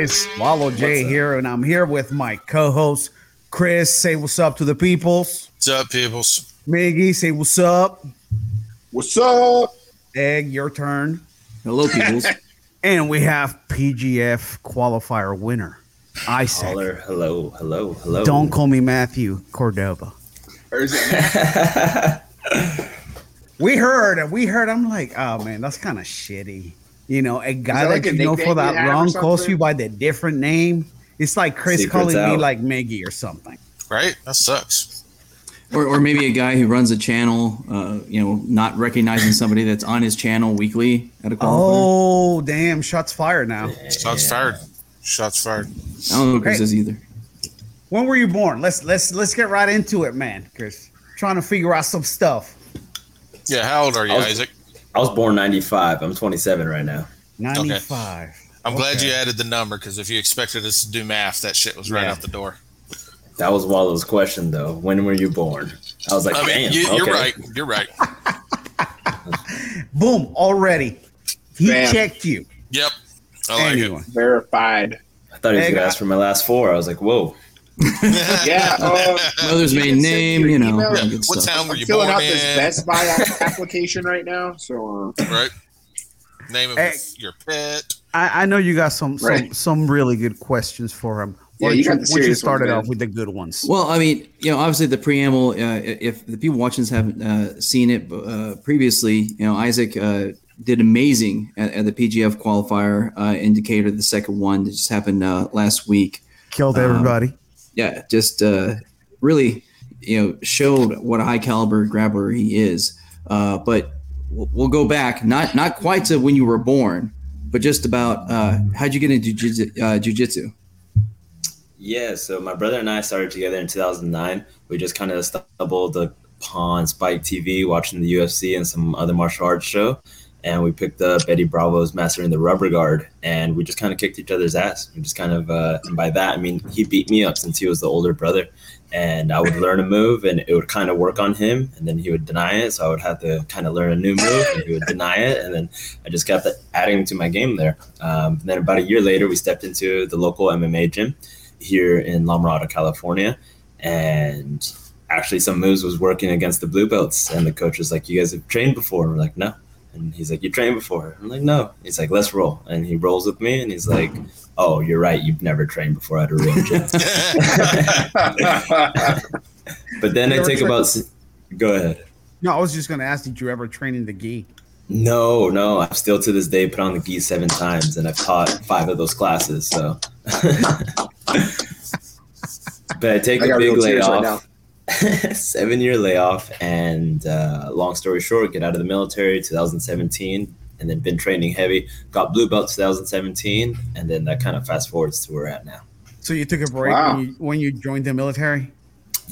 guys? Wallow J here, and I'm here with my co-host Chris. Say what's up to the peoples. What's up, peoples? Miggy, say what's up. What's up? Egg, your turn. Hello, peoples. And we have PGF qualifier winner, Isaac. Caller, hello, hello, hello. Don't call me Matthew Cordova. Or is it We heard, and we heard. I'm like, oh man, that's kind of shitty. You know, a guy that that, like a you know for that you have or long calls you by the different name. It's like Chris Secret's calling me like Miggy or something. Right? That sucks. or, or maybe a guy who runs a channel, uh, you know, not recognizing somebody that's on his channel weekly at a qualifier. Oh, damn! Shots fired now. Shots fired. Shots fired. I don't know who Chris Hey. is either. When were you born? Let's let's let's get right into it, man. Chris, trying to figure out some stuff. Yeah, how old are you, was- Isaac? I was born 95. I'm 27 right now. Ninety-five. I'm glad you added the number because if you expected us to do math, that shit was right Yeah. out the door. That was Wallow's question, though. When were you born? I was like, I mean, damn. you, you're okay. right. You're right. Boom! Already, he Bam. checked you. Yep. I like Anyway, verified? I thought he was Hey, going to guy- ask for my last four. I was like, whoa. It. Yeah. Uh, Mother's you maiden name, you know. email. all Yeah. What stuff. town were I'm you filling born out this in? Best Buy application right now. So uh, Right. Name of Hey. your pet. I, I know you got some some Right. some really good questions for him. Yeah, Why you got the why you started ones, off with the good ones. Well, I mean, you know, obviously the preamble. Uh, if the people watching this haven't uh, seen it uh, previously, you know, Isaac uh, did amazing at, at the PGF qualifier uh, indicator, the second one that just happened uh, last week. Killed um, everybody. Yeah, just uh, really, you know, showed what a high caliber grappler he is. Uh, but we'll, go back, not not quite to when you were born, but just about uh, how'd you get into uh, jujitsu? Yeah, so my brother and I started together in 2009. We just kind of stumbled upon Spike TV, watching the UFC and some other martial arts show. And we picked up Eddie Bravo's Mastering the Rubber Guard, and we just kind of kicked each other's ass. We just kind of, uh, and by that, I mean, he beat me up since he was the older brother. And I would learn a move, and it would kind of work on him, and then he would deny it. So I would have to kind of learn a new move, and he would deny it. And then I just kept adding to my game there. Um, and then about a year later, we stepped into the local MMA gym here in La Mirada, California, and actually some moves was working against the blue belts, and the coach was like, "You guys have trained before?" And we're like, "No." And he's like, "You trained before?" I'm like, "No." He's like, "Let's roll," and he rolls with me, and he's like, "Oh, you're right. You've never trained before at a real gym." but then I take about. Go ahead. No, I was just gonna ask, did you ever train in the gi? No, no. I've still to this day put on the gi seven times, and I've taught five of those classes. So, but I take I a big real tears right layoff, seven year layoff, and uh, long story short, get out of the military 2017, and then been training heavy. Got blue belt 2017, and then that kind of fast forwards to where we're at now. So you took a break Wow. when, you, when you joined the military.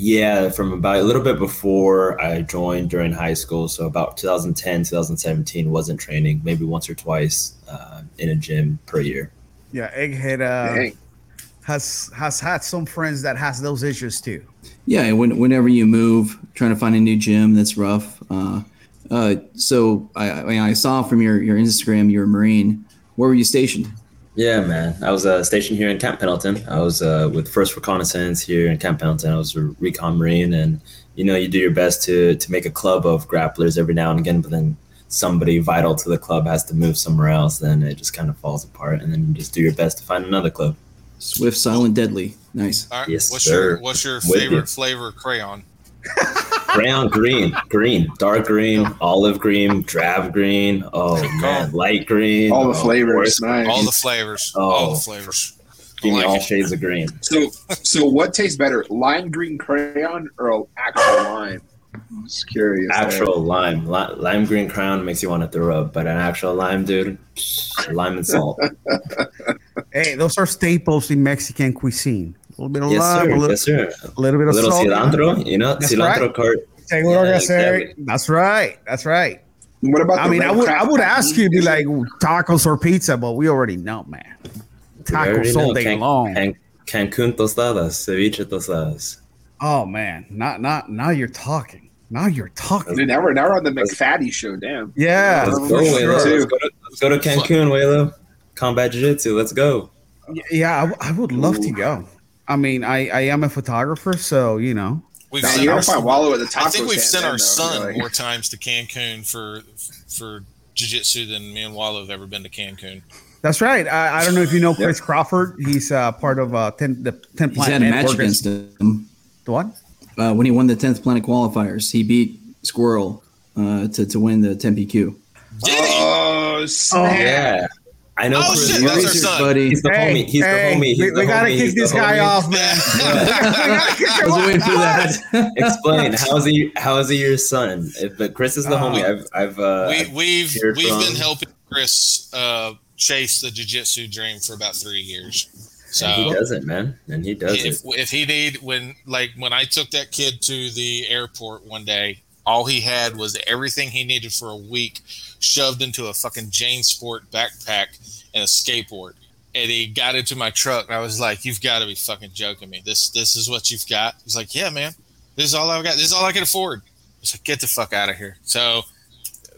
Yeah, from about a little bit before I joined during high school. So about 2010, 2017 wasn't training, maybe once or twice uh, in a gym per year. Yeah, Egghead uh, has has had some friends that has those issues too. Yeah, when, whenever you move, trying to find a new gym, that's rough. Uh, uh, so I, I, saw from your, your Instagram you're a Marine. Where were you stationed? Yeah, man. I was uh, stationed here in Camp Pendleton. I was uh, with First Reconnaissance here in Camp Pendleton. I was a recon Marine, and you know, you do your best to to make a club of grapplers every now and again, but then somebody vital to the club has to move somewhere else, then it just kind of falls apart, and then you just do your best to find another club. Swift, silent, deadly. Nice. All right. Yes, what's sir. your What's your With favorite you. flavor crayon? Brown, green, green, dark green, olive green, drab green. Oh man, light green. All the oh, flavors. worst- Nice. All the flavors. Oh. all the flavors. Give me like all it. shades of green. So, so what tastes better, lime green crayon or actual lime? I'm just curious. there. Actual lime, Li- lime green crown makes you want to throw up, but an actual lime, dude, lime and salt. Hey, those are staples in Mexican cuisine. A little bit of yes, lime, sir. a little, Yes, sir. a little bit A of little salt. cilantro, you know, That's cilantro right. cart. Seguro Yeah, que sé. exactly. That's right. That's right. What about? I the mean, I would I would ask you to be like tacos or pizza, but we already know, man. Tacos all know, day Can- long. Can- Cancun tostadas, ceviche tostadas. Oh man, not not now you're talking. Now you're talking. Dude, now we're now we're on the McFaddy show. Damn. Yeah, Let's for go, sure. Let's go to, let's go to Cancun, Waylo. Combat Jiu Jitsu, let's go. Y- Yeah, I, w- I would love to go. I mean, I, I am a photographer, so you know. We've Man, sent our, find Wallow at the taco I think we've sent our though, son really. more times to Cancun for for jiu-jitsu than me and Wallow have ever been to Cancun. That's right. I, I don't know if you know Chris Crawford. He's uh, part of uh, ten, the Ten He's Planet had a match against him The what? uh, when he won the 10th Planet qualifiers. He beat Squirrel uh, to, to win the 10 PQ. Did he? Oh, snap. Yeah. I know Oh, Chris. shit, He's that's our son. buddy. He's the homie. He's hey, the homie. He's we, the we gotta homie. kick He's this guy homie. off, man. we gotta kick I was waiting for that. Explain. How is he? How is he your son? If, but Chris is the Uh, homie. I've. I've. Uh, we, I've we've we've from- been helping Chris uh, chase the jiu-jitsu dream for about three years. So and he does it, man, and he does if, it. if he need when like when I took that kid to the airport one day, all he had was everything he needed for a week shoved into a fucking JanSport backpack and a skateboard. And he got into my truck and I was like, You've got to be fucking joking me. This this is what you've got. He's like, Yeah, man. This is all I've got. This is all I can afford. I was like, Get the fuck out of here. So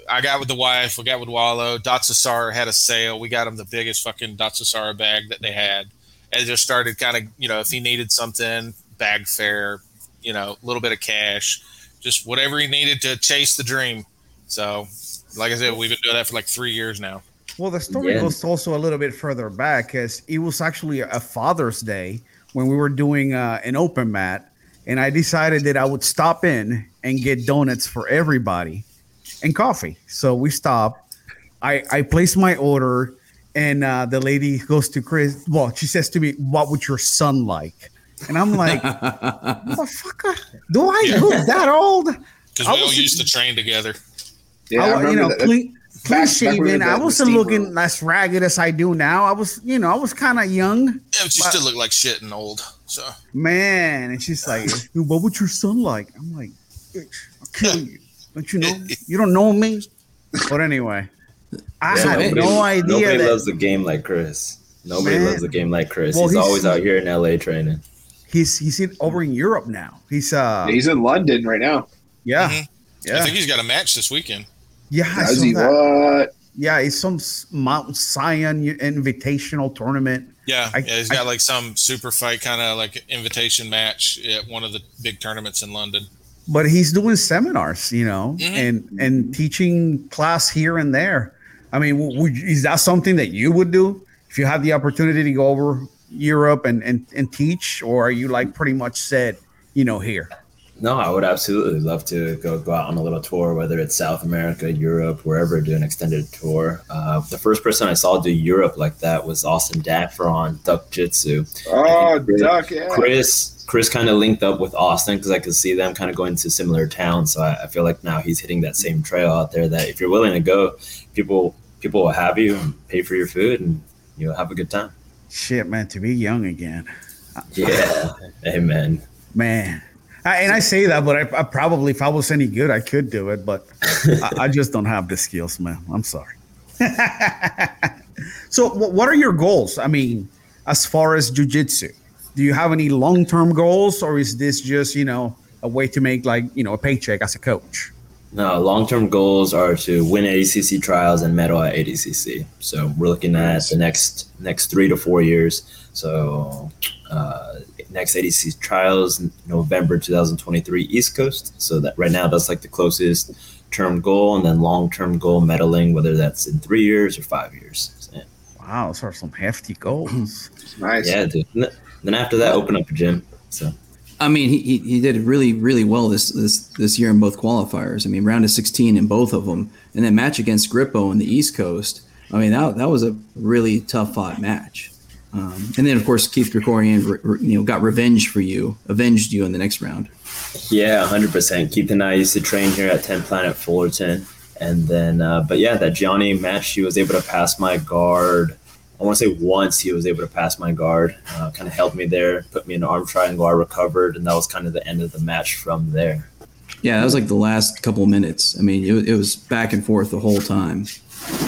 I got with the wife, we got with Wallow. Datsusara had a sale. We got him the biggest fucking Datsusara bag that they had. And just started kind of, you know, if he needed something, bag fare, you know, a little bit of cash, just whatever he needed to chase the dream. So, like I said, we've been doing that for like three years now. Well, the story Yeah. goes also a little bit further back because it was actually a Father's Day when we were doing uh, an open mat, and I decided that I would stop in and get donuts for everybody and coffee. So we stopped. I I placed my order, and uh, the lady goes to Chris. Well, she says to me, "What would your son like?" And I'm like, "Motherfucker, do I look that old?" Because we all used to train together. Yeah, I I, you know, that. clean, back clean when shaven. were I wasn't the looking steam as ragged as I do now. I was, you know, I was kind of young, Yeah, but you still look like shit and old. So, man. And she's like, "Dude, "What would your son like?" I'm like, "I'll kill you." Don't you know? You don't know me. But anyway, I So, had hey, no idea Nobody that loves the game like Chris. Nobody Man. loves the game like Chris. Well, he's, he's- always out here in LA training. he's he's in, over in Europe now. He's uh, Yeah, he's in London right now. yeah, Mhm. I think he's got a match this weekend. Yeah. I saw that. What? Yeah, it's some s- Mount Zion Invitational tournament. Yeah, I- yeah, he's I- got like some super fight kind of like invitation match at one of the big tournaments in London. but he's doing seminars, you know, Mhm. and and teaching class here and there. I mean, would, is that something that you would do if you had the opportunity to go over Europe and and, and teach, or are you like pretty much said, you know, here? No, I would absolutely love to go go out on a little tour, whether it's South America, Europe, wherever, do an extended tour. Uh, the first person I saw do Europe like that was Austin Daffer on Duck Jitsu. Oh, Chris- Duck, yeah. Chris Chris kind of linked up with Austin because I could see them kind of going to similar towns. So I, I feel like now he's hitting that same trail out there. That if you're willing to go, people people will have you and pay for your food, and you'll have a good time. Shit, man, to be young again, Yeah, amen. man. I, and I say that, but I, I probably, if I was any good, I could do it, but I, I just don't have the skills, man. I'm sorry. so, wh- what are your goals? I mean, as far as jujitsu, do you have any long term goals, or is this just you know a way to make like you know a paycheck as a coach? No, long term goals are to win ADCC trials and medal at ADCC. So we're looking at the next next three to four years. So uh, next ADCC trials November 2023 East Coast. So that right now that's like the closest term goal, and then long term goal medaling, whether that's in three years or five years. So, yeah. Wow, those are some hefty goals. Nice. yeah, dude. And Then after that, open up a gym. So I mean, he, he, did really, really well this, this this year in both qualifiers. I mean, round of 16 in both of them. And then match against Grippo in the East Coast. I mean, that, that was a really tough fought match. Um, and then, of course, Keith Krikorian, re- re- you know, got revenge for you, avenged you in the next round. Yeah, hundred percent. Keith and I used to train here at Ten Planet Fullerton, and then, uh, but yeah, that Gianni match, he was able to pass my guard. I want to say once he was able to pass my guard, uh, kind of helped me there, put me in an arm triangle. I recovered, and that was kind of the end of the match from there. Yeah, that was like the last couple minutes. I mean, it, it was back and forth the whole time.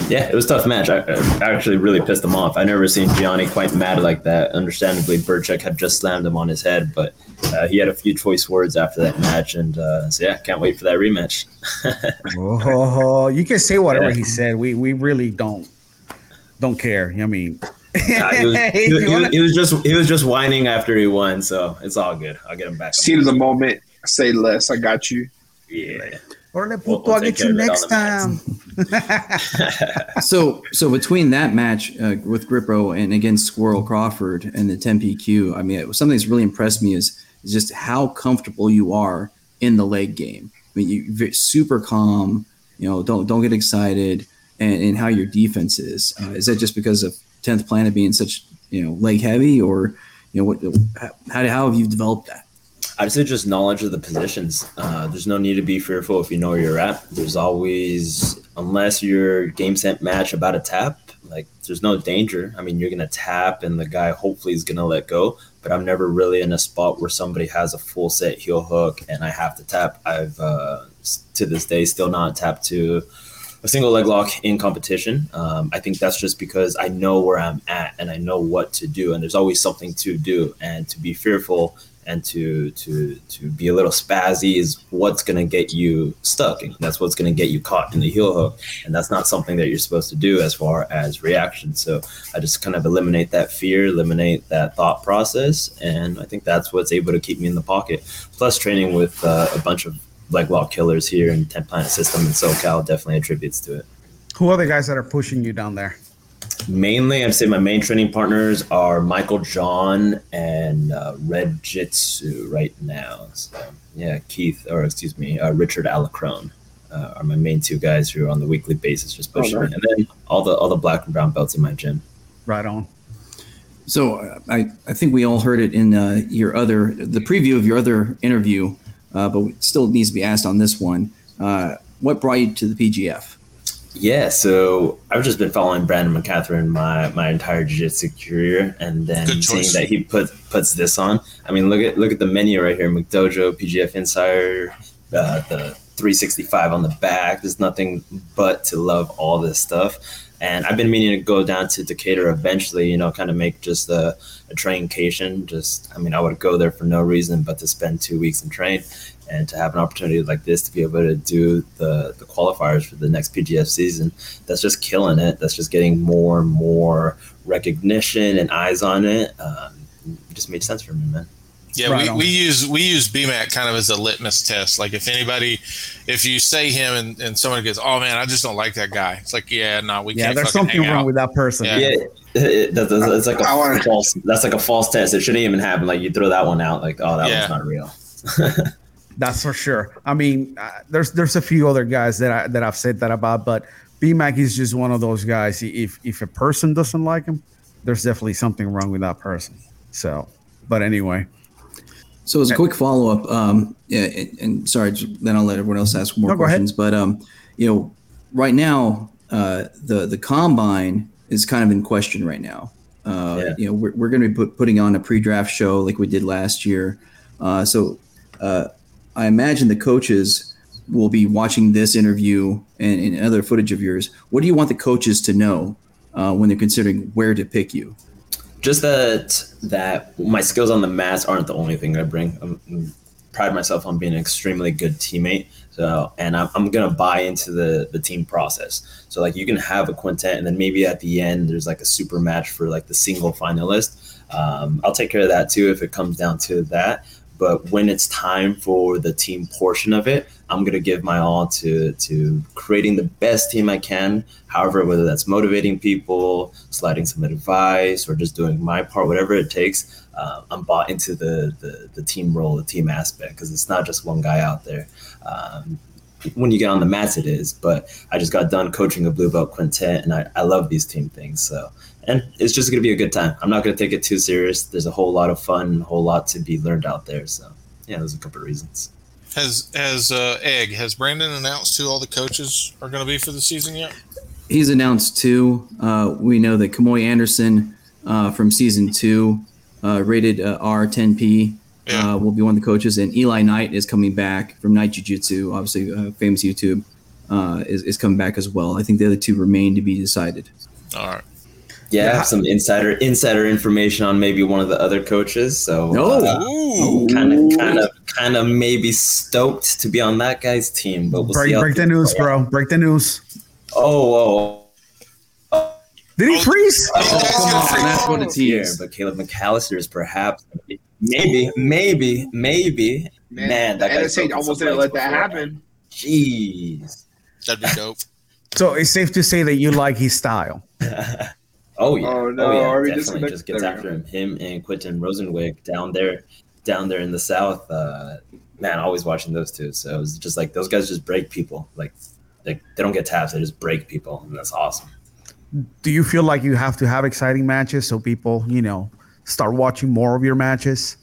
Yeah, it was a tough match. I, I actually really pissed him off. I never seen Gianni quite mad like that. Understandably, Burchek had just slammed him on his head, but uh, he had a few choice words after that match, and uh, so yeah, can't wait for that rematch. oh, you can say whatever Yeah. he said. We we really don't don't care. I mean, Nah, he, was, Hey, he, you he wanna- was, he was just he was just whining after he won, so it's all good. I'll get him back. Seat of the moment. Say less. I got you. Yeah. Orale, We'll- puto, we'll I'll get you care of it next time. So, so between that match uh, with Grippo and against Squirrel Crawford and the 10 PQ, I mean, it something that's really impressed me is, is just how comfortable you are in the leg game. I mean, you super calm. You know, don't don't get excited, and, and how your defense is. Uh, is that just because of 10th Planet being such you know leg heavy, or you know what? How how have you developed that? I'd say just knowledge of the positions. Uh, there's no need to be fearful if you know where you're at. There's always, unless you're game set match about a tap, like there's no danger. I mean, you're gonna tap and the guy hopefully is gonna let go. But I'm never really in a spot where somebody has a full set heel hook and I have to tap. I've uh, to this day still not tapped to a single leg lock in competition. Um, I think that's just because I know where I'm at and I know what to do, and there's always something to do. And to be fearful and to to to be a little spazzy is what's going to get you stuck and that's what's going to get you caught in the heel hook and that's not something that you're supposed to do as far as reaction so i just kind of eliminate that fear eliminate that thought process and i think that's what's able to keep me in the pocket plus training with uh, a bunch of leg lock killers here in 10 planet system in socal definitely attributes to it Who are the guys that are pushing you down there? Mainly, I'd say my main training partners are Michael John and uh, Red Jitsu right now. So, yeah, Keith, or excuse me, uh, Richard Alacrone uh, are my main two guys who are on the weekly basis just pushing nice. me. And then all the all the black and brown belts in my gym. Right on. So uh, I, I think we all heard it in uh, your other the preview of your other interview, uh, but it still needs to be asked on this one. Uh, what brought you to the PGF? Yeah, so I've just been following Brandon McCaghren my my entire jiu-jitsu career, and then seeing that he put puts this on. I mean, look at look at the menu right here: McDojo, PGF Insider, uh, the 365 on the back. There's nothing but to love all this stuff. And I've been meaning to go down to Decatur eventually, you know, kind of make just a, a traincation. Just, I mean, I would go there for no reason but to spend two weeks and train and to have an opportunity like this to be able to do the, the qualifiers for the next PGF season. That's just killing it. That's just getting more and more recognition and eyes on it. Um, it just made sense for me, man. Yeah, Right we, on. we use we use BMAC kind of as a litmus test. Like if anybody, if you say him and, and someone goes, "Oh man, I just don't like that guy," it's like, yeah, no, we Yeah, can't. Yeah, there's something hang wrong out. with that person. Yeah. Yeah, it, that- that's- it's like a I wanna- false. That's like a false test. It shouldn't even happen. Like you throw that one out. Like, oh, that Yeah. one's not real. That's for sure. I mean, uh, there's there's a few other guys that I that I've said that about, but BMAC is just one of those guys. If if a person doesn't like him, there's definitely something wrong with that person. So, but anyway, So as a quick follow up, um, and, and sorry, then I'll let everyone else ask more No, questions. But um, you know, right now, uh, the the combine is kind of in question right now. Uh, Yeah. You know, we're, we're going to be put, putting on a pre-draft show like we did last year. Uh, so uh, I imagine the coaches will be watching this interview and, and other footage of yours. What do you want the coaches to know uh, when they're considering where to pick you? Just that that my skills on the mats aren't the only thing I bring. I'm, pride myself on being an extremely good teammate. So, and I'm, I'm gonna buy into the the team process. So, like, you can have a quintet, and then maybe at the end there's like a super match for like the single finalist. Um, I'll take care of that too if it comes down to that. But when it's time for the team portion of it, I'm gonna give my all to to creating the best team I can. However, whether that's motivating people, sliding some advice, or just doing my part, whatever it takes, uh, I'm bought into the, the the team role, the team aspect, because it's not just one guy out there. Um, when you get on the mats, it is. But I just got done coaching a blue belt quintet, and I, I love these team things. So, and it's just gonna be a good time. I'm not gonna take it too serious. There's a whole lot of fun, a whole lot to be learned out there. So, yeah, there's a couple of reasons. Has has uh, Egg has Brandon announced who all the coaches are going to be for the season yet? He's announced two. Uh, we know that Kamoy Anderson uh, from season two, uh, rated uh, R10P, Yeah. uh, will be one of the coaches, and Eli Knight is coming back from Knight Jiu Jitsu, obviously uh, famous YouTube, uh, is, is coming back as well. I think the other two remain to be decided. All right. Yeah, I Yeah. have some insider insider information on maybe one of the other coaches. So, No. uh, kind of, kind of, kind of maybe stoked to be on that guy's team, but we'll break how break the news, play out. bro. Break the news. Oh, oh, oh. Did he freeze? Oh, come on, that's what it's here, here. but Caleb McAllister is perhaps maybe, maybe, maybe. Man, Man, the that guy's NSA broken almost some didn't let that before. happen. Jeez. That'd be dope. So it's safe to say that you like his style. oh yeah, Oh, no, yeah, are we definitely disconnected? just gets There after him. Him and Quentin Rosenzweig down there, down there in the south. Uh, man, always watching those two. So it was just like those guys just break people. Like, like they don't get taps; they just break people, and that's awesome. Do you feel like you have to have exciting matches so people, you know, start watching more of your matches?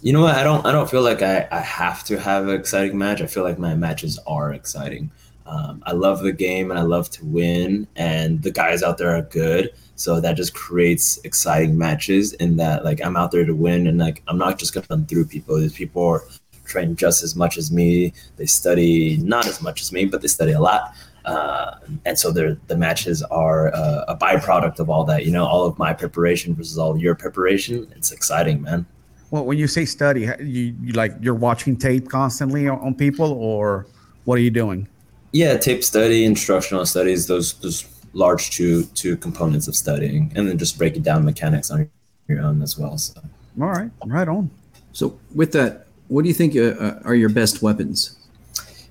You know what? I don't. I don't feel like I, I have to have an exciting match. I feel like my matches are exciting. Um, I love the game and I love to win, and the guys out there are good. So that just creates exciting matches. In that, like, I'm out there to win, and like, I'm not just gonna run through people. These people are trained just as much as me. They study not as much as me, but they study a lot. Uh, and so the matches are uh, a byproduct of all that. You know, all of my preparation versus all your preparation. It's exciting, man. Well, when you say study, you, you like you're watching tape constantly on, on people, or what are you doing? Yeah, tape study, instructional studies, those those large two two components of studying, and then just breaking down mechanics on your own as well. So All right, right on. So with that, what do you think uh, uh, are your best weapons?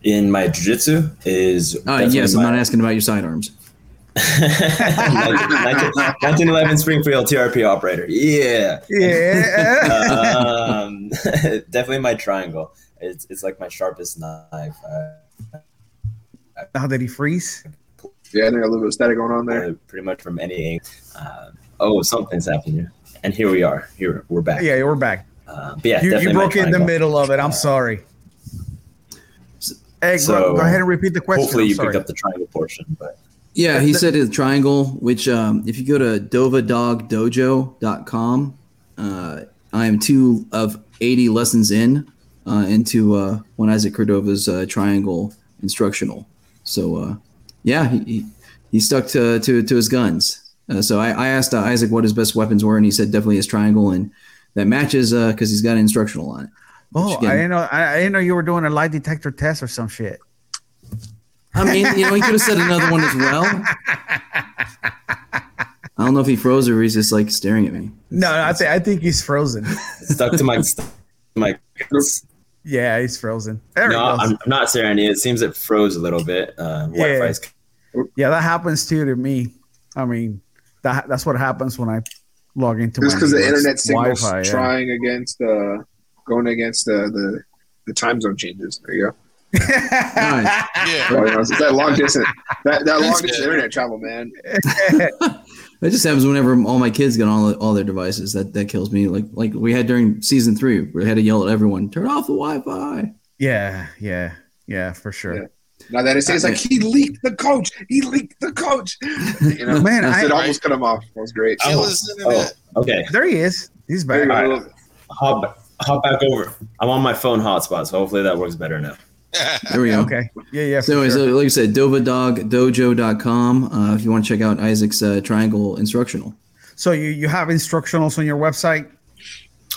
in my jiu-jitsu is Uh, definitely yes, I'm not asking about your sidearms. 1911 Springfield TRP operator. Yeah. Yeah. um, definitely my triangle. It's, it's like my sharpest knife. Uh, How did he freeze? Yeah, I think a little bit of static going on there. uh, pretty much from any angle. Uh, oh, something's happening here. And here we are. Here we're back. Yeah, we're back. Uh, but yeah, You, you definitely broke in the triangle. middle of it. I'm sorry. Hey, So, go, go ahead and repeat the question. Hopefully I'm you sorry. picked up the triangle portion, but Yeah, he said it's triangle, which um, if you go to dovadogdojo.com, uh, I am two of 80 lessons in uh, into uh, one Isaac Cordova's uh, triangle instructional. So, uh, yeah, he, he, he stuck to, to, to his guns. Uh, so I, I asked uh, Isaac what his best weapons were, and he said definitely his triangle, and that matches because he's got an instructional on it. Oh, Which, again- I didn't know. I, I didn't know you were doing a lie detector test or some shit. I mean, you know, he could have said another one as well. I don't know if he froze or he's just like staring at me. No, no I think I think he's frozen. stuck to my stuck to my. Yeah, he's frozen. There no, he. I'm, I'm not staring at you. It seems it froze a little bit. Uh, Yeah. Wi-Fi's yeah, that happens too to me. I mean, that that's what happens when I log into Just my because the internet signal's Wi-Fi, yeah. trying against uh, going against uh, the the time zone changes. There you go. Uh, Yeah. Oh, you know, that long distance, that, that long distance internet travel, man. That just happens whenever all my kids get all, all their devices. That that kills me. Like like we had during season three, we had to yell at everyone, "Turn off the Wi-Fi." yeah, yeah, yeah, for sure. Yeah. Now that it says like he leaked the coach, he leaked the coach. You know, Man, I- it almost cut him off. That was great. Kill Oh, Oh, okay. There he is. He's back. you go. All right. Hop, hop back over. I'm on my phone hotspot, so hopefully that works better now. There we go. Okay. Yeah, yeah. So, anyways, sure. uh, like I said, dovadogdojo.com uh, if you want to check out Isaac's uh, triangle instructional. So you you have instructionals on your website?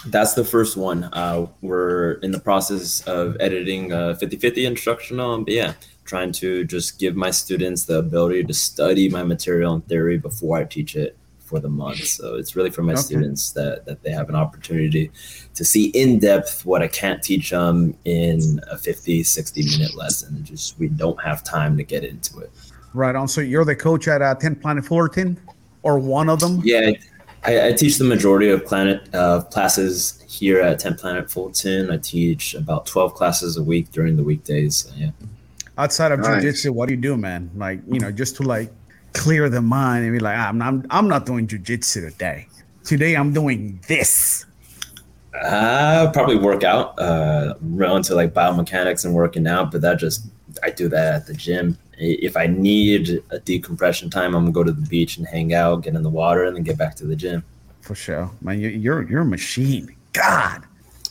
That's the first one. Uh, we're in the process of editing a 50-50 instructional. But yeah, trying to just give my students the ability to study my material and theory before I teach it for the month. So it's really for my Okay. students that, that they have an opportunity to see in depth what I can't teach them in a 50, 60 minute lesson. Just we don't have time to get into it. Right on. So you're the coach at uh, 10 Planet Fullerton, or one of them? Yeah, I, I teach the majority of planet uh, classes here at 10 Planet Fullerton. I teach about 12 classes a week during the weekdays. So, yeah. Outside of Nice. jujitsu, what do you do, man? Like you know, just to like clear the mind and be like, "Ah, I'm I'm, I'm not doing jujitsu today. Today I'm doing this. I probably work out, uh, run to like biomechanics and working out, but that just, I do that at the gym. If I need a decompression time, I'm gonna go to the beach and hang out, get in the water, and then get back to the gym. For sure, man. You, you're you're a machine. God,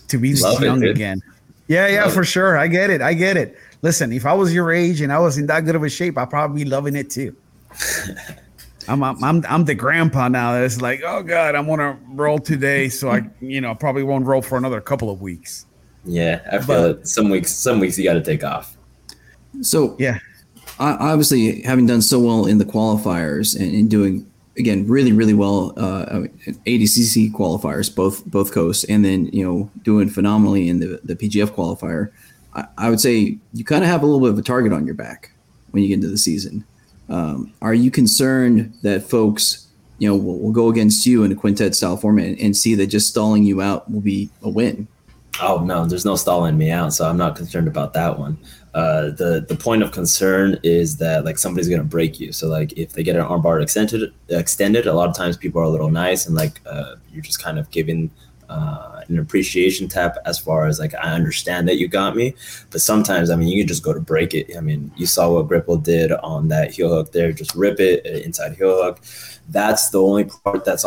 to be Love young dude. again. Yeah, yeah, Love for sure. I get it. I get it. Listen, if I was your age and I was in that good of a shape, I'd probably be loving it too. I'm, I'm I'm I'm the grandpa now. That's like, oh god, I'm gonna roll today, so I you know probably won't roll for another couple of weeks. Yeah, I feel But- it. Some weeks, some weeks you got to take off. So, Yeah. I, obviously, having done so well in the qualifiers and, and doing again really really well uh, I ADCC qualifiers both both coasts, and then you know doing phenomenally in the the PGF qualifier. I, I would say you kind of have a little bit of a target on your back when you get into the season. Um, are you concerned that folks, you know, will, will go against you in a quintet style format and, and see that just stalling you out will be a win? Oh no, there's no stalling me out, so I'm not concerned about that one. Uh, the the point of concern is that like somebody's gonna break you. So like if they get an armbar extended, extended, a lot of times people are a little nice and like uh, you're just kind of giving uh, an appreciation tap as far as like I understand that you got me, but sometimes I mean you can just go to break it. I mean you saw what Grippo did on that heel hook there, just rip it uh, inside heel hook. That's the only part that's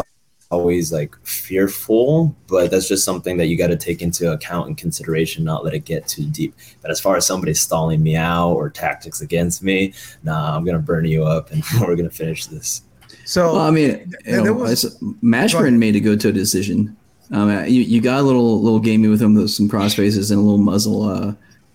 always like fearful, but that's just something that you got to take into account and consideration, not let it get too deep. But as far as somebody stalling me out or tactics against me, nah, I'm gonna burn you up and we're gonna finish this. So Well, I mean, you there know, was- Mashburn made a go to decision. Um, uh, you, you got a little little gamey with him, with some cross faces and a little muzzle uh,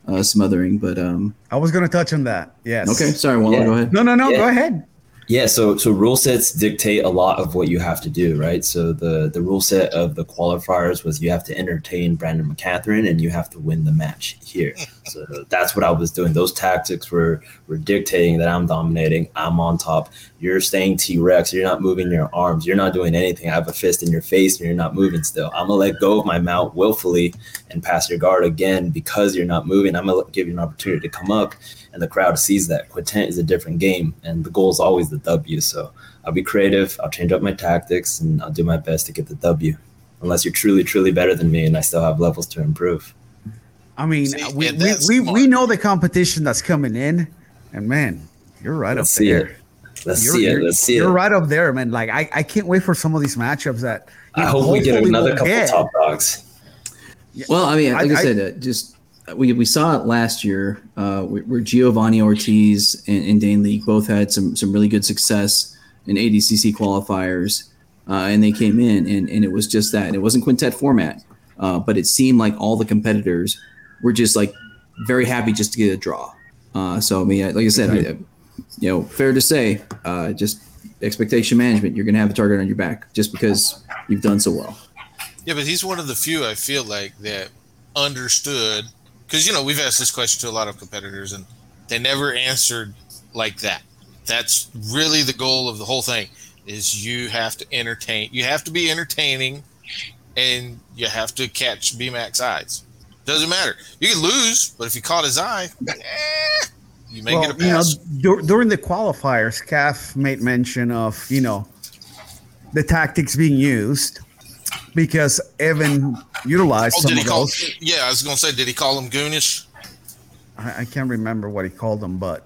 uh, smothering. But um, I was gonna touch on that. Yes. okay, sorry, Waller, Yeah. go ahead. No, no, no. Yeah. Go ahead. Yeah, so so rule sets dictate a lot of what you have to do, right? So the the rule set of the qualifiers was you have to entertain Brandon McCaghren and you have to win the match here. So that's what I was doing. Those tactics were were dictating that I'm dominating, I'm on top. You're staying T Rex, you're not moving your arms, you're not doing anything. I have a fist in your face and you're not moving still. I'm gonna let go of my mount willfully and pass your guard again because you're not moving. I'm gonna give you an opportunity to come up and the crowd sees that. Quintet is a different game, and the goal is always the W. So I'll be creative, I'll change up my tactics, and I'll do my best to get the W. Unless you're truly, truly better than me, and I still have levels to improve. I mean, See, we, we, we, we know the competition that's coming in, and man, you're right Let's up see there. it. Let's You're, see it. you're- Let's see You're it. right up there, man. Like I, I can't wait for some of these matchups that. you I know, hope we get another couple get. top dogs. Well, I mean, like I, I- said, uh, just we, we saw it last year uh, where where Giovanni Ortiz and, and Dane Leak both had some some really good success in ADCC qualifiers, uh, and they came in and, and it was just that. It wasn't quintet format, uh, but it seemed like all the competitors were just like very happy just to get a draw. Uh, so I mean, like I said, I, you know, fair to say, uh, just expectation management. You're going to have a target on your back just because you've done so well. Yeah, but he's one of the few I feel like that understood because you know we've asked this question to a lot of competitors and they never answered like that. That's really the goal of the whole thing is you have to entertain. You have to be entertaining, and you have to catch BMAC's eyes. Doesn't matter. You can lose, but if you caught his eye, eh, you may Well, get a pass. you know, dur- during the qualifiers, CAF made mention of you know the tactics being used because Evan utilized oh, some of call? those. Yeah, I was gonna say, did he call him goonish? I, I can't remember what he called them, but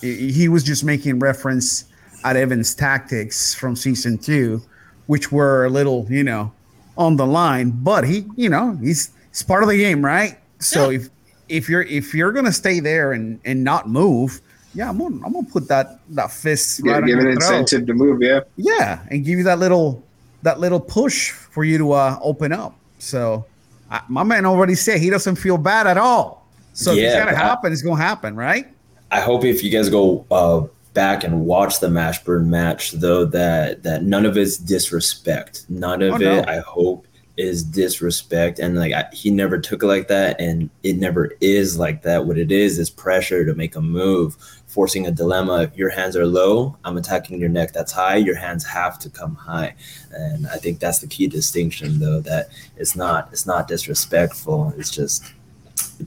he, he was just making reference at Evan's tactics from season two, which were a little, you know, on the line. But he, you know, he's he's part of the game, right? So if if you're if you're gonna stay there and and not move, yeah, I'm gonna I'm gonna put that that fist Yeah, right on give an throat. incentive to move. Yeah. Yeah, and give you that little that little push for you to uh, open up. So I, my man already said he doesn't feel bad at all. So if it's gonna happen, it's gonna happen, right? I hope if you guys go uh, back and watch the Mashburn match, though, that that none of it's disrespect. None of Oh, it, no. I hope, is disrespect. And like I, he never took it like that, and it never is like that. What it is is pressure to make a move, forcing a dilemma. If your hands are low, I'm attacking your neck. That's high. Your hands have to come high, and I think that's the key distinction, though. That it's not it's not disrespectful. It's just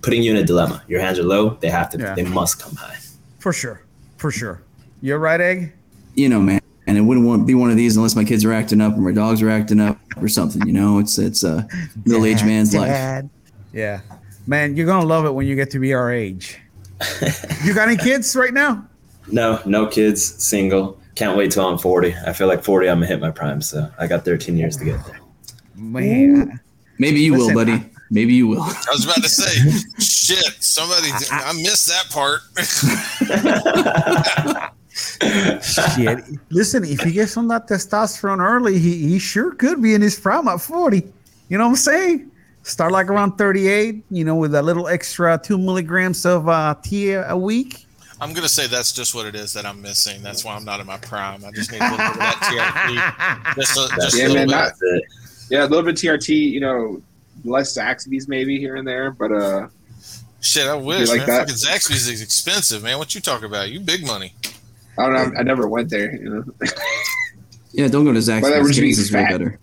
putting you in a dilemma. Your hands are low. They have to. Yeah. They must come high. For sure, for sure. You're right, Egg. you know, man, and it wouldn't want be one of these unless my kids are acting up or my dogs are acting up or something. You know, it's it's a middle aged man's life. Yeah, man, you're gonna love it when you get to be our age. you got any kids right now? No, no kids, single. Can't wait till I'm 40. I feel like 40, I'm gonna hit my prime. So I got 13 years to get there. Man, Maybe you Listen, will, buddy. I- Maybe you will. I was about to say, shit. Somebody, I, missed that part. shit. Listen, if he gets on that testosterone early, he, he sure could be in his prime at 40. You know what I'm saying? Start like around 38, you know, with a little extra two milligrams of uh, tea a week. I'm gonna say that's just what it is that I'm missing. That's why I'm not in my prime. I just need a little bit of that TRT. Just a, just Yeah, a little man, bit. not- That's. Yeah, a little bit TRT, you know, less Zaxby's maybe here and there, but uh, Shit, I wish, like man. that? Fucking Zaxby's is expensive, man. What you talking about? You big money. I don't know. I never went there. You know, Yeah, don't go to Zaxby's. But that would just be is way better.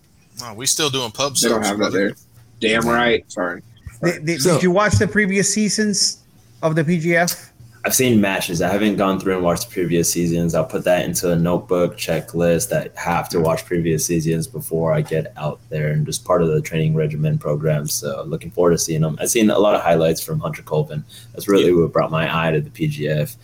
We still doing pub they don't have that there. Damn right. Sorry. Did, did, So- did you watch the previous seasons of the PGF? I've seen matches. I haven't gone through and watched previous seasons. I'll put that into a notebook checklist that have to watch previous seasons before I get out there and just part of the training regimen program. So looking forward to seeing them. I've seen a lot of highlights from Hunter Colvin. That's really what brought my eye to the PGF.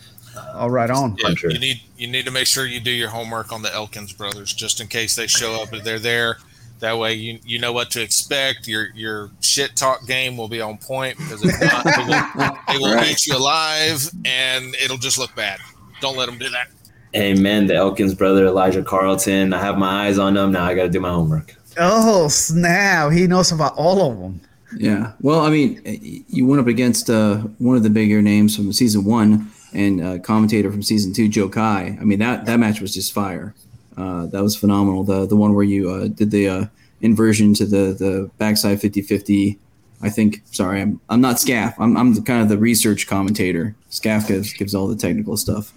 All right, on. Yeah, Hunter. you need you need to make sure you do your homework on the Elkins brothers, just in case they show up. If they're there, that way you you know what to expect. Your your shit talk game will be on point because if not, they will, they will Right. eat you alive, and it'll just look bad. Don't let them do that. Amen. The Elkins brother, Elijah Carlton. I have my eyes on them. Now I got to do my homework. Oh snap! He knows about all of them. Yeah. Well, I mean, you went up against uh, one of the bigger names from season one and uh, commentator from season two, Joe Kai. I mean, that that match was just fire. Uh, that was phenomenal. The the one where you uh, did the uh, inversion to the the backside 50-50. I think. Sorry, I'm I'm not Scaff. I'm I'm the, kind of the research commentator. Scaff gives gives all the technical stuff.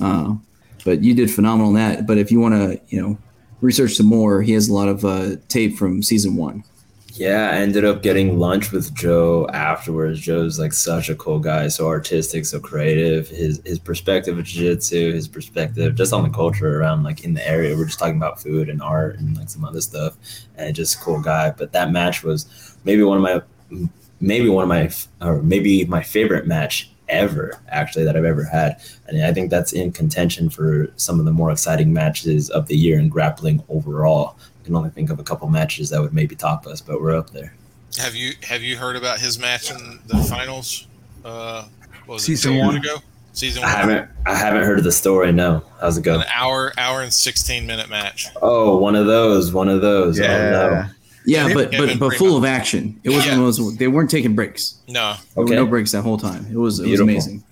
Uh, but you did phenomenal in that. But if you want to, you know, research some more, he has a lot of uh, tape from season one. Yeah, I ended up getting lunch with Joe afterwards. Joe's like such a cool guy, so artistic, so creative. His his perspective of jiu-jitsu, his perspective just on the culture around like in the area. We're just talking about food and art and like some other stuff, and just cool guy. But that match was maybe one of my maybe one of my or maybe my favorite match ever actually that I've ever had. And I think that's in contention for some of the more exciting matches of the year in grappling overall. I can only think of a couple matches that would maybe top us, but we're up there. Have you have you heard about his match in the finals? Uh, what was it, Season two one? ago. Season I haven't I haven't heard of the story. No, how's it going? An hour hour and sixteen minute match. Oh, one of those, one of those. Oh no. Yeah, Yeah, but but but full of action. It wasn't Yeah. one those. They weren't taking breaks. No, There Okay, were no breaks that whole time. It was it was amazing.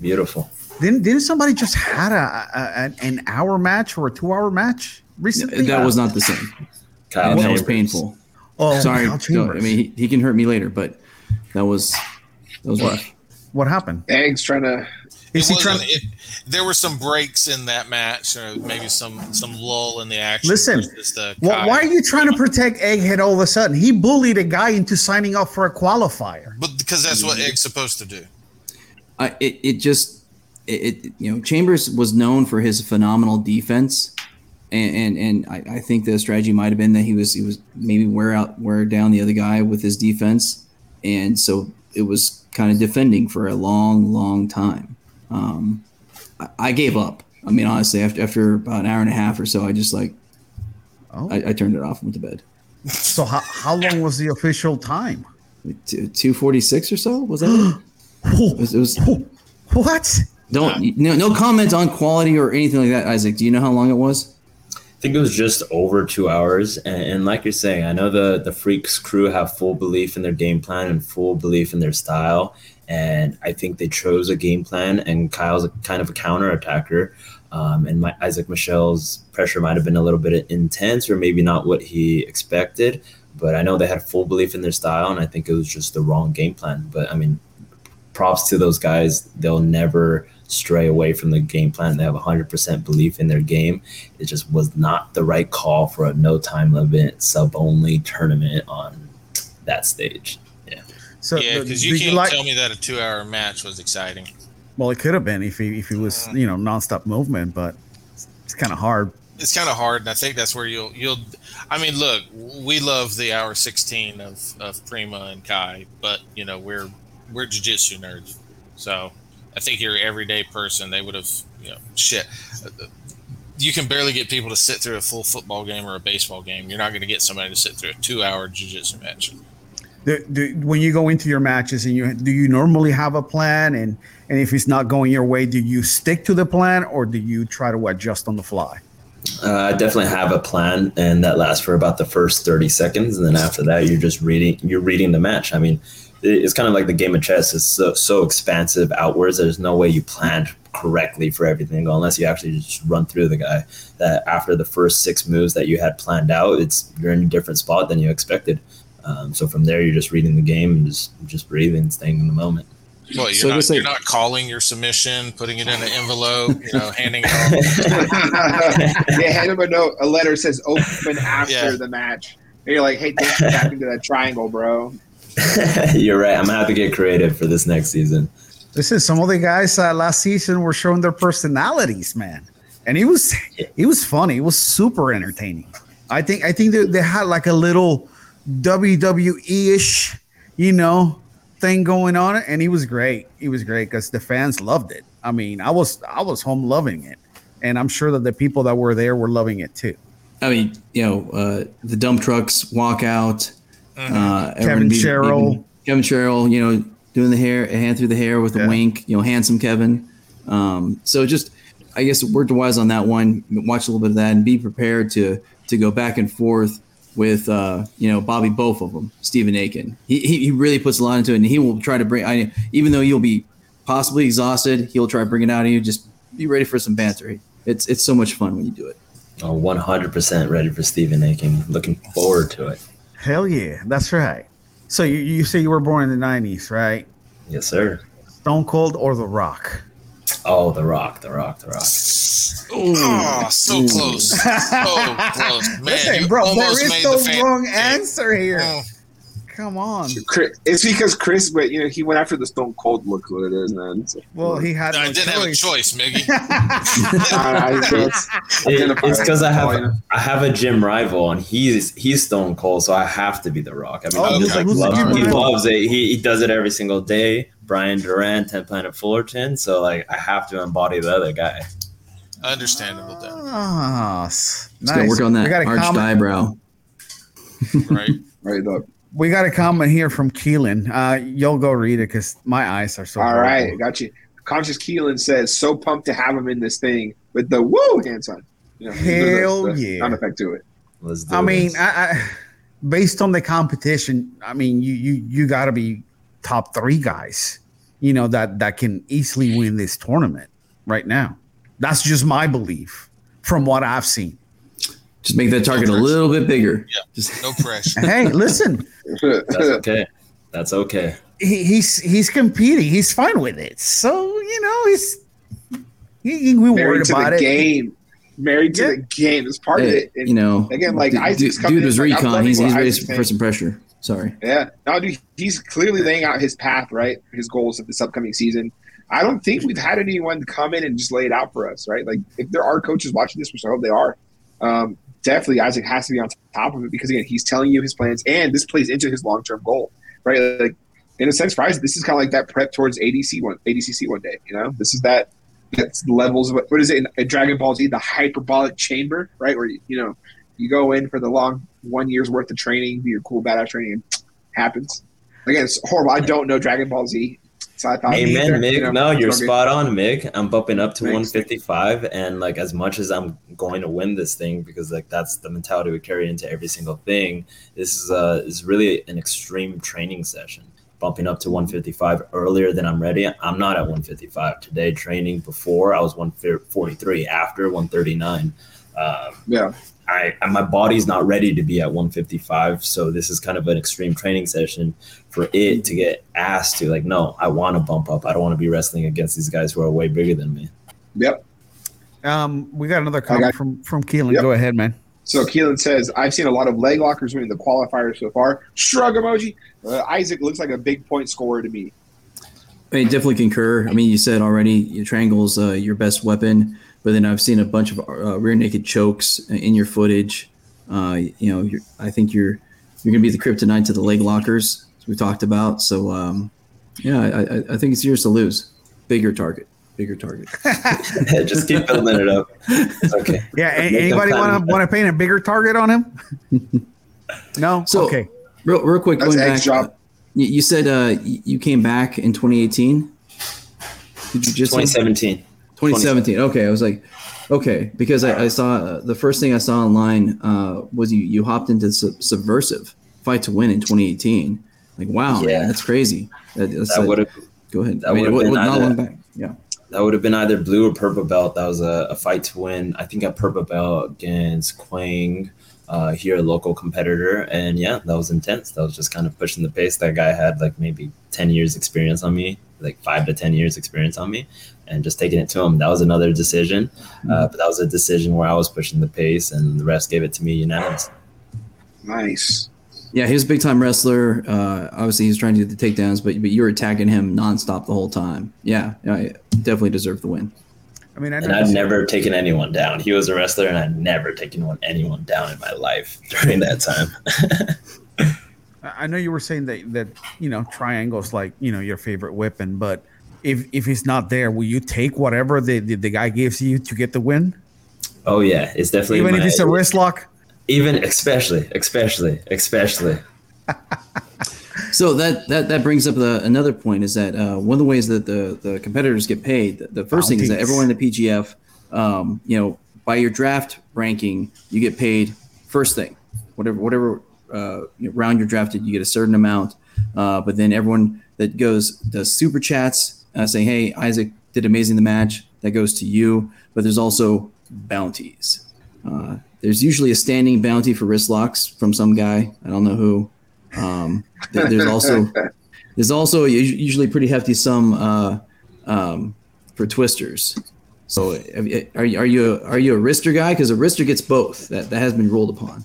beautiful. Didn't didn't somebody just had a, a an- an hour match or a two hour match recently? That was not the same. Kyle And that was painful. Oh, Sorry, no, I mean he, he can hurt me later, but that was that was rough. what happened? Eggs trying to. Is he trying? wasn't. It, there were some breaks in that match, or maybe some some lull in the action. Listen, the uh, Why, why are you trying to protect Egghead all of a sudden? He bullied a guy into signing up for a qualifier. But because that's what Egg's supposed to do. I, it it just it, it you know Chambers was known for his phenomenal defense, and and, and I, I think the strategy might have been that he was he was maybe wear out wear down the other guy with his defense, and so it was kind of defending for a long long time. Um, I, I gave up. I mean, honestly, after after about an hour and a half or so, I just like Oh, I, I turned it off and went to bed. so how, how long was the official time? Two forty six or so was that? it? Was, it was What? Don't no no comment on quality or anything like that, Isaac. Do you know how long it was? I think it was just over two hours, and, and like you're saying, I know the the Freaks crew have full belief in their game plan and full belief in their style, and I think they chose a game plan. And Kyle's a kind of a counter attacker, um, and my, Isaac Michelle's pressure might have been a little bit intense, or maybe not what he expected. But I know they had full belief in their style, and I think it was just the wrong game plan. But I mean, props to those guys; they'll never stray away from the game plan. They have 100% belief in their game. It just was not the right call for a no time event, sub only tournament on that stage. Yeah. So yeah, because you can't like- tell me that a two hour match was exciting. Well, it could have been if he if he was mm. you know nonstop movement, but it's kind of hard. It's kind of hard, and I think that's where you'll you'll. I mean, look, we love the hour sixteen of of Prima and Kai, but you know we're we're jujitsu nerds, so I think your everyday person they would have you know shit. You can barely get people to sit through a full football game or a baseball game. You're not going to get somebody to sit through a two hour jujitsu match. Do, do, when you go into your matches and you do you normally have a plan and and if it's not going your way, do you stick to the plan or do you try to adjust on the fly? Uh, I definitely have a plan, and that lasts for about the first 30 seconds, and then after that, you're just reading. You're reading the match. I mean, it- it's kind of like the game of chess. It's so, so expansive outwards. There's no way you planned correctly for everything unless you actually just run through the guy. That after the first six moves that you had planned out, it's you're in a different spot than you expected. Um, so from there, you're just reading the game and just just breathing, staying in the moment. Well, you're, So not, like- you're not calling your submission, putting it in an envelope, you know, handing it off. yeah, hand him a note. A letter says open after Yeah. the match. And you're like, hey, thanks for tapping to that triangle, bro. you're right. I'm gonna have to get creative for this next season. Listen, some of the guys uh, last season were showing their personalities, man, and he was he was funny. It was super entertaining. I think I think they, they had like a little WWE ish, you know, thing going on, and he was great. He was great because the fans loved it. I mean, I was I was home loving it, and I'm sure that the people that were there were loving it too. I mean, you know, uh, the dump trucks walk out. Uh, Kevin everyone be- Sherrill. even- Kevin Sherrill, you know, doing the hair, hand through the hair with Yeah. a wink. You know, handsome Kevin. Um, so just, I guess, word to wise on that one. Watch a little bit of that and be prepared to to go back and forth with, uh, you know, Bobby, both of them, Stephen Aiken. He, he he really puts a lot into it, and he will try to bring. I even though you'll be possibly exhausted, he'll try to bring it out of you. Just be ready for some banter. It's it's so much fun when you do it. I'm 100% ready for Stephen Aiken. Looking forward to it. Hell yeah, that's right. So you, you say you were born in the '90s, right? Yes, sir. Stone Cold or The Rock? Oh, The Rock, The Rock, The Rock. Oh, so close. So close. Man, Listen, you bro, almost there is made no the fan- wrong answer here. Oh, Come on. Chris, it's because Chris, but you know, he went after the Stone Cold look. What it is, man. So, Well, he had I no didn't have a choice. choice, Miggy. I, I, it's, It- it's because I it. Have I have a gym rival and he's he's Stone Cold, so I have to be The Rock. I mean, Oh, he, who's- like, loves, he loves it. He, he does it every single day. Brian Durant, 10th Planet Fullerton. So like, I have to embody the other guy. Understandable, then, Ah, s- Just gotta work on that got arched comment. eyebrow. right? right up. We got a comment here from Keelan. Uh, you'll go read it because my eyes are so. All right, horrible. got you. Conscious Keelan says, "So pumped to have him in this thing with the woo hand on." You know, Hell the, the yeah. Sound effect to it. Let's do I mean. I, I, based on the competition, I mean, you you you got to be top three guys. You know that that can easily win this tournament right now. That's just my belief from what I've seen. Just make that target a little bit bigger. Yeah. Just No pressure. Hey, listen, that's okay. That's okay. he, he's he's competing. He's fine with it. So you know, he's he, he, we Married worried to about the it. game. Married to Yeah. the game is part of it. And, you know, again, like, dude, Isaac's dude, dude was like, recon. loving He's, he's ready for some pressure. Sorry. Yeah, no, dude, he's clearly laying out his path, right? His goals of this upcoming season. I don't think we've had anyone come in and just lay it out for us, right? Like, if there are coaches watching this, which I hope they are, um, definitely Isaac has to be on top of it because again, he's telling you his plans, and this plays into his long term goal, right? Like, in a sense, for Isaac, this is kind of like that prep towards ADC one, ADCC one day. You know, this is that that's levels of what is it in, in Dragon Ball Z, the hyperbolic chamber, right? Where you, know you go in for the long one year's worth of training, do your cool badass training, and happens. Again, it's horrible. I don't know Dragon Ball Z, so I thought, Amen, either, Mig. you know, no, you're spot on, Mig. I'm bumping up to Thanks. 155, and like as much as I'm going to win this thing, because like that's the mentality we carry into every single thing. This is uh is really an extreme training session. Bumping up to 155 earlier than I'm ready. I'm not at 155 today. Training before I was 143. After 139. Um, Yeah, I my body's not ready to be at 155, so this is kind of an extreme training session for it to get asked to like, no, I want to bump up. I don't want to be wrestling against these guys who are way bigger than me. yep. Um, we got another comment got- from from Keelan. Yep. Go ahead, man. So Keelan says, I've seen a lot of leg lockers winning the qualifiers so far. Shrug emoji. Uh, Isaac looks like a big point scorer to me. I mean, definitely concur. I mean, you said already, your triangle's uh, your best weapon, but then I've seen a bunch of uh, rear naked chokes in your footage. Uh, you know, you're, I think you're you're gonna be the kryptonite to the leg lockers, as we talked about. So, um, yeah, I, I, I think it's yours to lose. Bigger target, bigger target. Just keep building it up. It's okay. Yeah, a- anybody want to want to paint a bigger target on him? no. So- okay. Real, real quick, That's going back. job. uh, you, you said uh, you came back in 2018. Did you just say? 2017. 2017. Okay, I was like, okay, because I, I saw uh, the first thing I saw online uh, was you you hopped into sub- Subversive Fight to Win in 2018. Like, wow, Yeah. man, that's crazy. That, That would have go ahead. that I mean, would've been not either- long back. Yeah. that would have been either blue or purple belt. That was a, a fight to win. I think at purple belt against Quang, uh, here a local competitor, and yeah, that was intense. That was just kind of pushing the pace. That guy had like maybe ten years experience on me, like five to ten years experience on me, and just taking it to him. That was another decision, uh, but that was a decision where I was pushing the pace, and the rest gave it to me unanimous. Nice. Yeah, he was a big time wrestler. Uh, obviously, he was trying to do the takedowns, but but you were attacking him nonstop the whole time. Yeah, yeah, definitely deserved the win. I mean, I and I've seen- never taken anyone down. He was a wrestler, and I've never taken one, anyone down in my life during that time. I I know you were saying that that you know triangles like you know your favorite weapon, but if if he's not there, will you take whatever the the, the guy gives you to get the win, oh yeah, it's definitely even if it's a wrist lock? even especially especially especially So that that that brings up the, another point is that uh, one of the ways that the the competitors get paid. The, the first thing is that everyone in the PGF, um, you know, by your draft ranking, you get paid first thing, whatever whatever uh, you know, round you're drafted, you get a certain amount. Uh, but then everyone that goes does super chats uh, saying, "Hey, Isaac did amazing the match." That goes to you. But there's also bounties. Uh, there's usually a standing bounty for wrist locks from some guy. I don't know who. Um, there- there's also there's also usually pretty hefty sum uh, um, for twisters. So are you are you a, are you a wrister guy? Because a wrister gets both. That that has been ruled upon.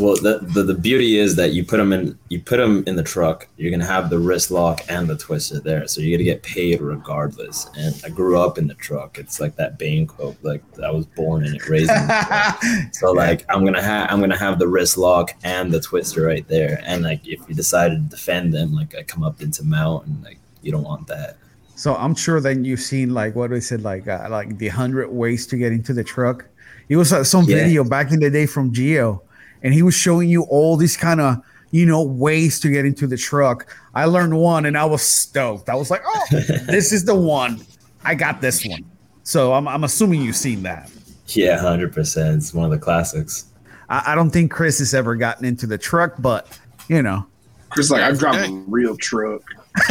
Well the, the the beauty is that you put them in you put them in the truck you're gonna have the wrist lock and the twister there so you're gonna get paid regardless and i grew up in the truck it's like that bane quote like i was born in it raised in so like i'm gonna have i'm gonna have the wrist lock and the twister right there and like if you decide to defend them like i come up into mount and like you don't want that So I'm sure that you've seen like what is it like uh, like the hundred ways to get into the truck. It was uh, some Yeah. video back in the day from Geo, and he was showing you all these kind of you know ways to get into the truck. I learned one, and I was stoked. I was like, oh, this is the one. I got this one. So I'm I'm assuming you've seen that. yeah 100% it's one of the classics I, I don't think Chris has ever gotten into the truck, but you know, Chris like, I drive Hey. a real truck.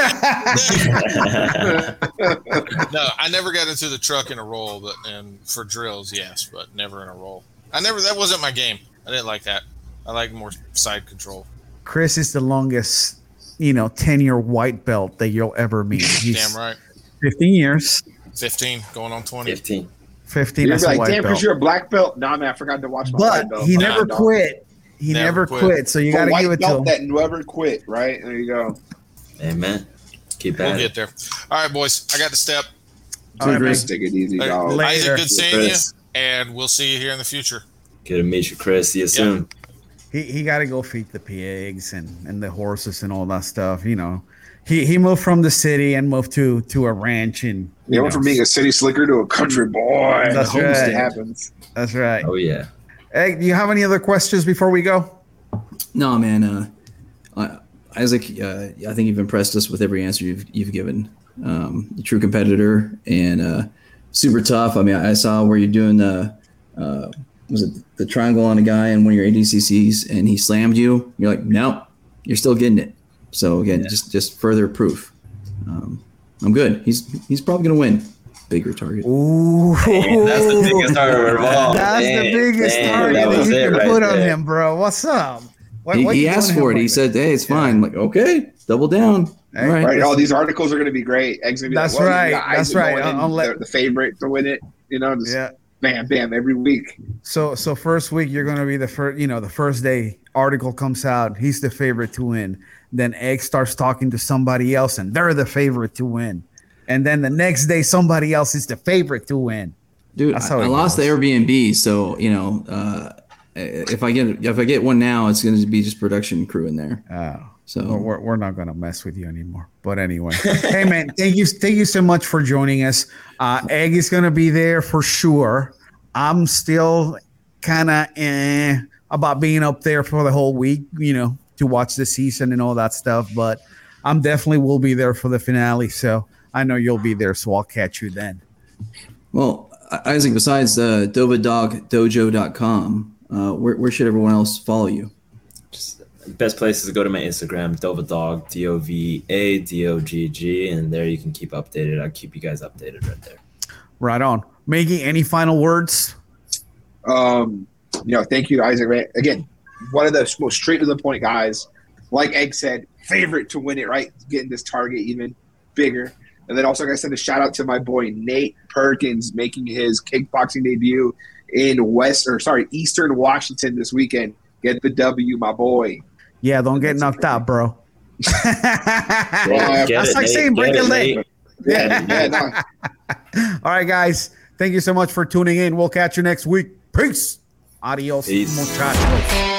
No, I never got into the truck in a roll, but and for drills, yes, but never in a roll. I never. That wasn't my game. I didn't like that. I like more side control. Chris is the longest you know ten year white belt that you'll ever meet. He's Damn right. 15 years. Fifteen, going on twenty. 15 15 You're as gonna a be like, white damn, because you're a black belt. Nah, man, I forgot to watch my but white belt. he Nah, never dog. quit. He never, Never quit. quit. So you For got to white give it to him. that never quit, right? There you go. amen keep We'll get there. All right, boys. I got to step. All right, man. take it easy, Hey, dog. Later. Isaac, good seeing you, and we'll see you here in the future. Good to meet you chris see you soon He, he got to go feed the pigs and, and the horses and all that stuff. You know, he, he moved from the city and moved to to a ranch. And He you went know, from being a city slicker to a country boy. That's The homestead right. happens. that's right. oh yeah Hey, do you have any other questions before we go? No, man. Uh, uh, Isaac, uh, I think you've impressed us with every answer you've you've given. Um, a true competitor and uh, super tough. I mean, I saw where you're doing the uh, was it the triangle on a guy in one of your ADCCs, and he slammed you. You're like, no, you're still getting it. So again, Yeah. just just further proof. Um, I'm good. He's he's probably gonna win. Bigger target. Ooh, Dang, that's the biggest target of all. That's the biggest dang, target that that, you can right put on him, bro. What's up? Why- He, why he asked for it. He said, "Hey, it's fine." I'm like, okay, double down. Hey, All right. Right. All these articles are going to be great. Egg's going to be That's like, well, right, that's right. going in, I'll- I'll let- the, the favorite to win it. You know, just that? Bam, bam, every week. So so first week you're gonna be the first you know, the first day article comes out, he's the favorite to win. Then Egg starts talking to somebody else and they're the favorite to win. And then the next day somebody else is the favorite to win. Dude, That's I, how I it lost the. Airbnb, so you know, uh, if I get if I get one now, it's going to be just production crew in there. Oh. So Well, we're, we're not gonna mess with you anymore. But anyway, hey man, thank you, thank you so much for joining us. Uh, Egg is gonna be there for sure. I'm still kind of eh, about being up there for the whole week, you know, to watch the season and all that stuff. But I'm definitely will be there for the finale. So I know you'll be there, so I'll catch you then. well, Isaac, besides uh, dovadogdojo.com, uh, where, where should everyone else follow you? Just best place is to go to my Instagram, Dovadog, D O V A D O G G, and there you can keep updated. I'll keep you guys updated right there. Right on. Maggie, any final words? Um, you know, thank you, Isaac. Man. Again, one of the most straight to the point guys. Like Egg said, favorite to win it, right? Getting this target even bigger. And then also, like I said, a shout out to my boy Nate Perkins making his kickboxing debut in West or sorry, Eastern Washington this weekend. Get the W, my boy. Yeah, don't get knocked out, bro. Yeah, Get That's it, like Nate. saying break a it, leg. Yeah, yeah, no. All right, guys. Thank you so much for tuning in. We'll catch you next week. Peace. Adios, Peace. muchachos.